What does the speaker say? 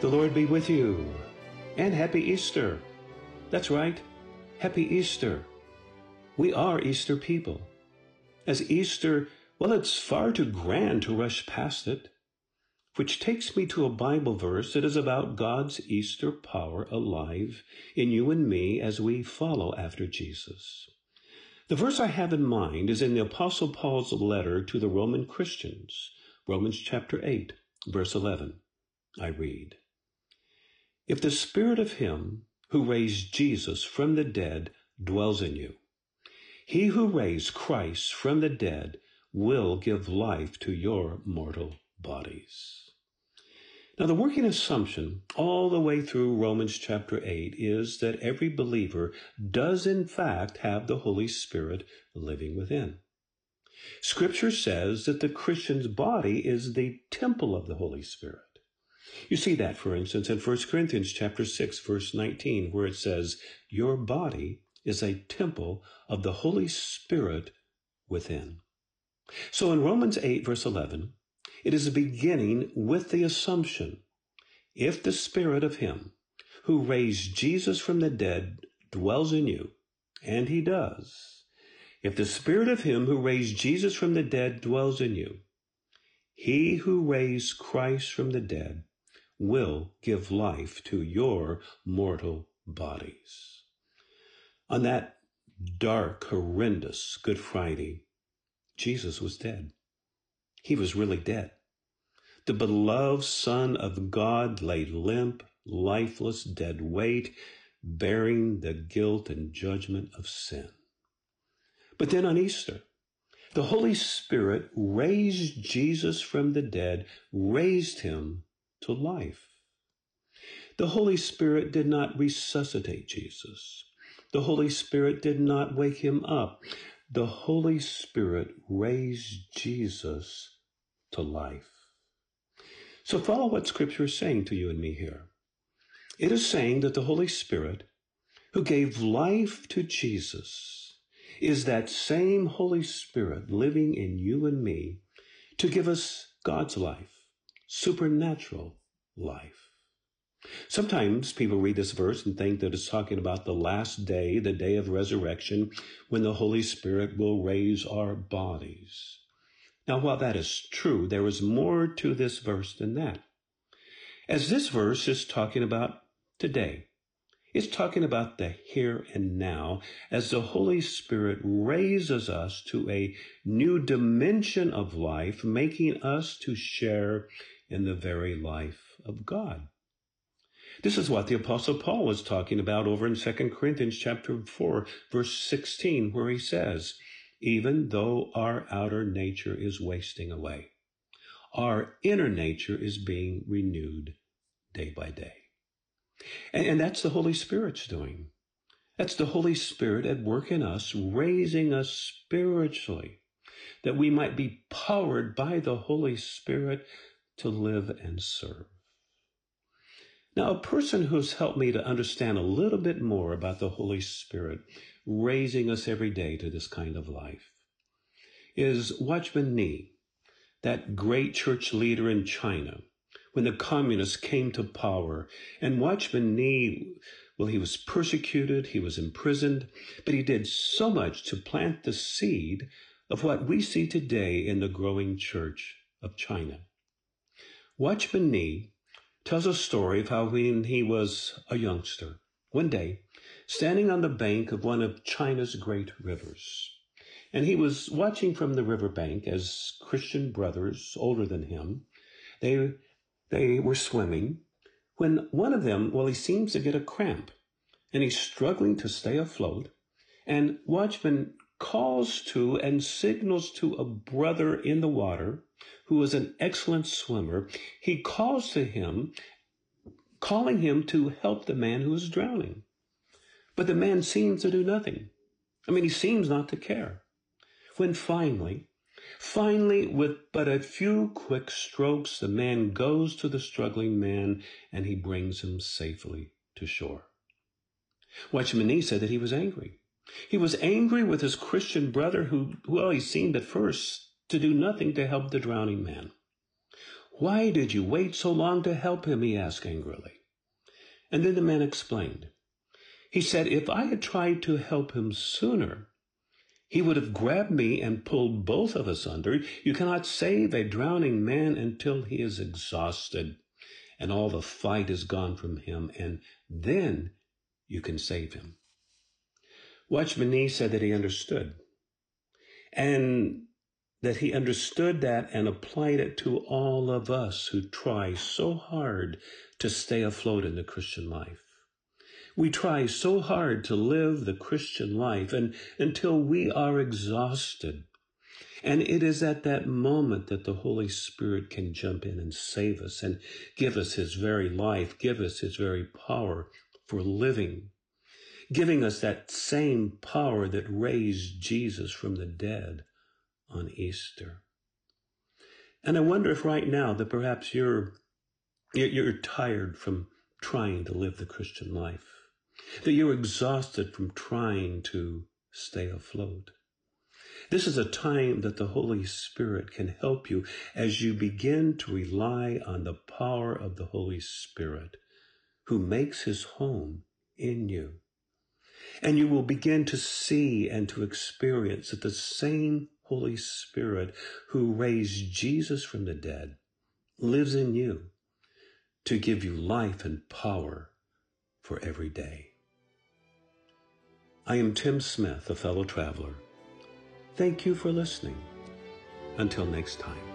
The Lord be with you. And happy Easter. That's right. Happy Easter. We are Easter people. As Easter, well, it's far too grand to rush past it. Which takes me to a Bible verse that is about God's Easter power alive in you and me as we follow after Jesus. The verse I have in mind is in the Apostle Paul's letter to the Roman Christians, Romans chapter 8, verse 11. I read, If the Spirit of Him who raised Jesus from the dead dwells in you, He who raised Christ from the dead will give life to your mortal bodies. Now, the working assumption all the way through Romans chapter 8 is that every believer does in fact have the Holy Spirit living within. Scripture says that the Christian's body is the temple of the Holy Spirit. You see that, for instance, in 1 Corinthians chapter 6, verse 19, where it says, Your body is a temple of the Holy Spirit within. So in Romans 8, verse 11, it is beginning with the assumption if the Spirit of Him who raised Jesus from the dead dwells in you, and He does, if the Spirit of Him who raised Jesus from the dead dwells in you, He who raised Christ from the dead will give life to your mortal bodies. On that dark, horrendous Good Friday, Jesus was dead. He was really dead. The beloved Son of God lay limp, lifeless, dead weight, bearing the guilt and judgment of sin. But then on Easter, the Holy Spirit raised Jesus from the dead, raised him to life. The Holy Spirit did not resuscitate Jesus. The Holy Spirit did not wake him up. The Holy Spirit raised Jesus to life. So follow what Scripture is saying to you and me here. It is saying that the Holy Spirit, who gave life to Jesus, is that same Holy Spirit living in you and me to give us God's life, supernatural life. Sometimes people read this verse and think that it's talking about the last day, the day of resurrection, when the Holy Spirit will raise our bodies. Now, while that is true, there is more to this verse than that. As this verse is talking about today, it's talking about the here and now as the Holy Spirit raises us to a new dimension of life, making us to share in the very life of God. This is what the apostle Paul was talking about over in 2 Corinthians chapter 4 verse 16 where he says, even though our outer nature is wasting away, our inner nature is being renewed day by day. And, and that's the Holy Spirit's doing. That's the Holy Spirit at work in us, raising us spiritually, that we might be powered by the Holy Spirit to live and serve. Now, a person who's helped me to understand a little bit more about the Holy Spirit raising us every day to this kind of life is Watchman Nee, that great church leader in China when the communists came to power. And Watchman Nee, well, he was persecuted, he was imprisoned, but he did so much to plant the seed of what we see today in the growing church of China. Watchman Nee tells a story of how when he was a youngster, one day, standing on the bank of one of China's great rivers, and he was watching from the riverbank as Christian brothers older than him, they, they were swimming, when one of them, well, he seems to get a cramp, and he's struggling to stay afloat, and Watchman calls to and signals to a brother in the water who is an excellent swimmer. He calls to him, calling him to help the man who is drowning. But the man seems to do nothing. I mean, he seems not to care. When finally, finally, with but a few quick strokes, the man goes to the struggling man and he brings him safely to shore. Watchman Nee said that he was angry. He was angry with his Christian brother who, well, he seemed at first to do nothing to help the drowning man. Why did you wait so long to help him? he asked angrily. And then the man explained. He said, If I had tried to help him sooner, he would have grabbed me and pulled both of us under. You cannot save a drowning man until he is exhausted and all the fight is gone from him, and then you can save him. Watchman Nee said that he understood. And that he understood that and applied it to all of us who try so hard to stay afloat in the Christian life. We try so hard to live the Christian life and until we are exhausted. And it is at that moment that the Holy Spirit can jump in and save us and give us his very life, give us his very power for living, giving us that same power that raised Jesus from the dead on Easter. And I wonder if right now that perhaps you're, you're tired from trying to live the Christian life, that you're exhausted from trying to stay afloat. This is a time that the Holy Spirit can help you as you begin to rely on the power of the Holy Spirit who makes his home in you. And you will begin to see and to experience that the same Holy Spirit who raised Jesus from the dead lives in you to give you life and power for every day. I am Tim Smith, a fellow traveler. Thank you for listening. Until next time.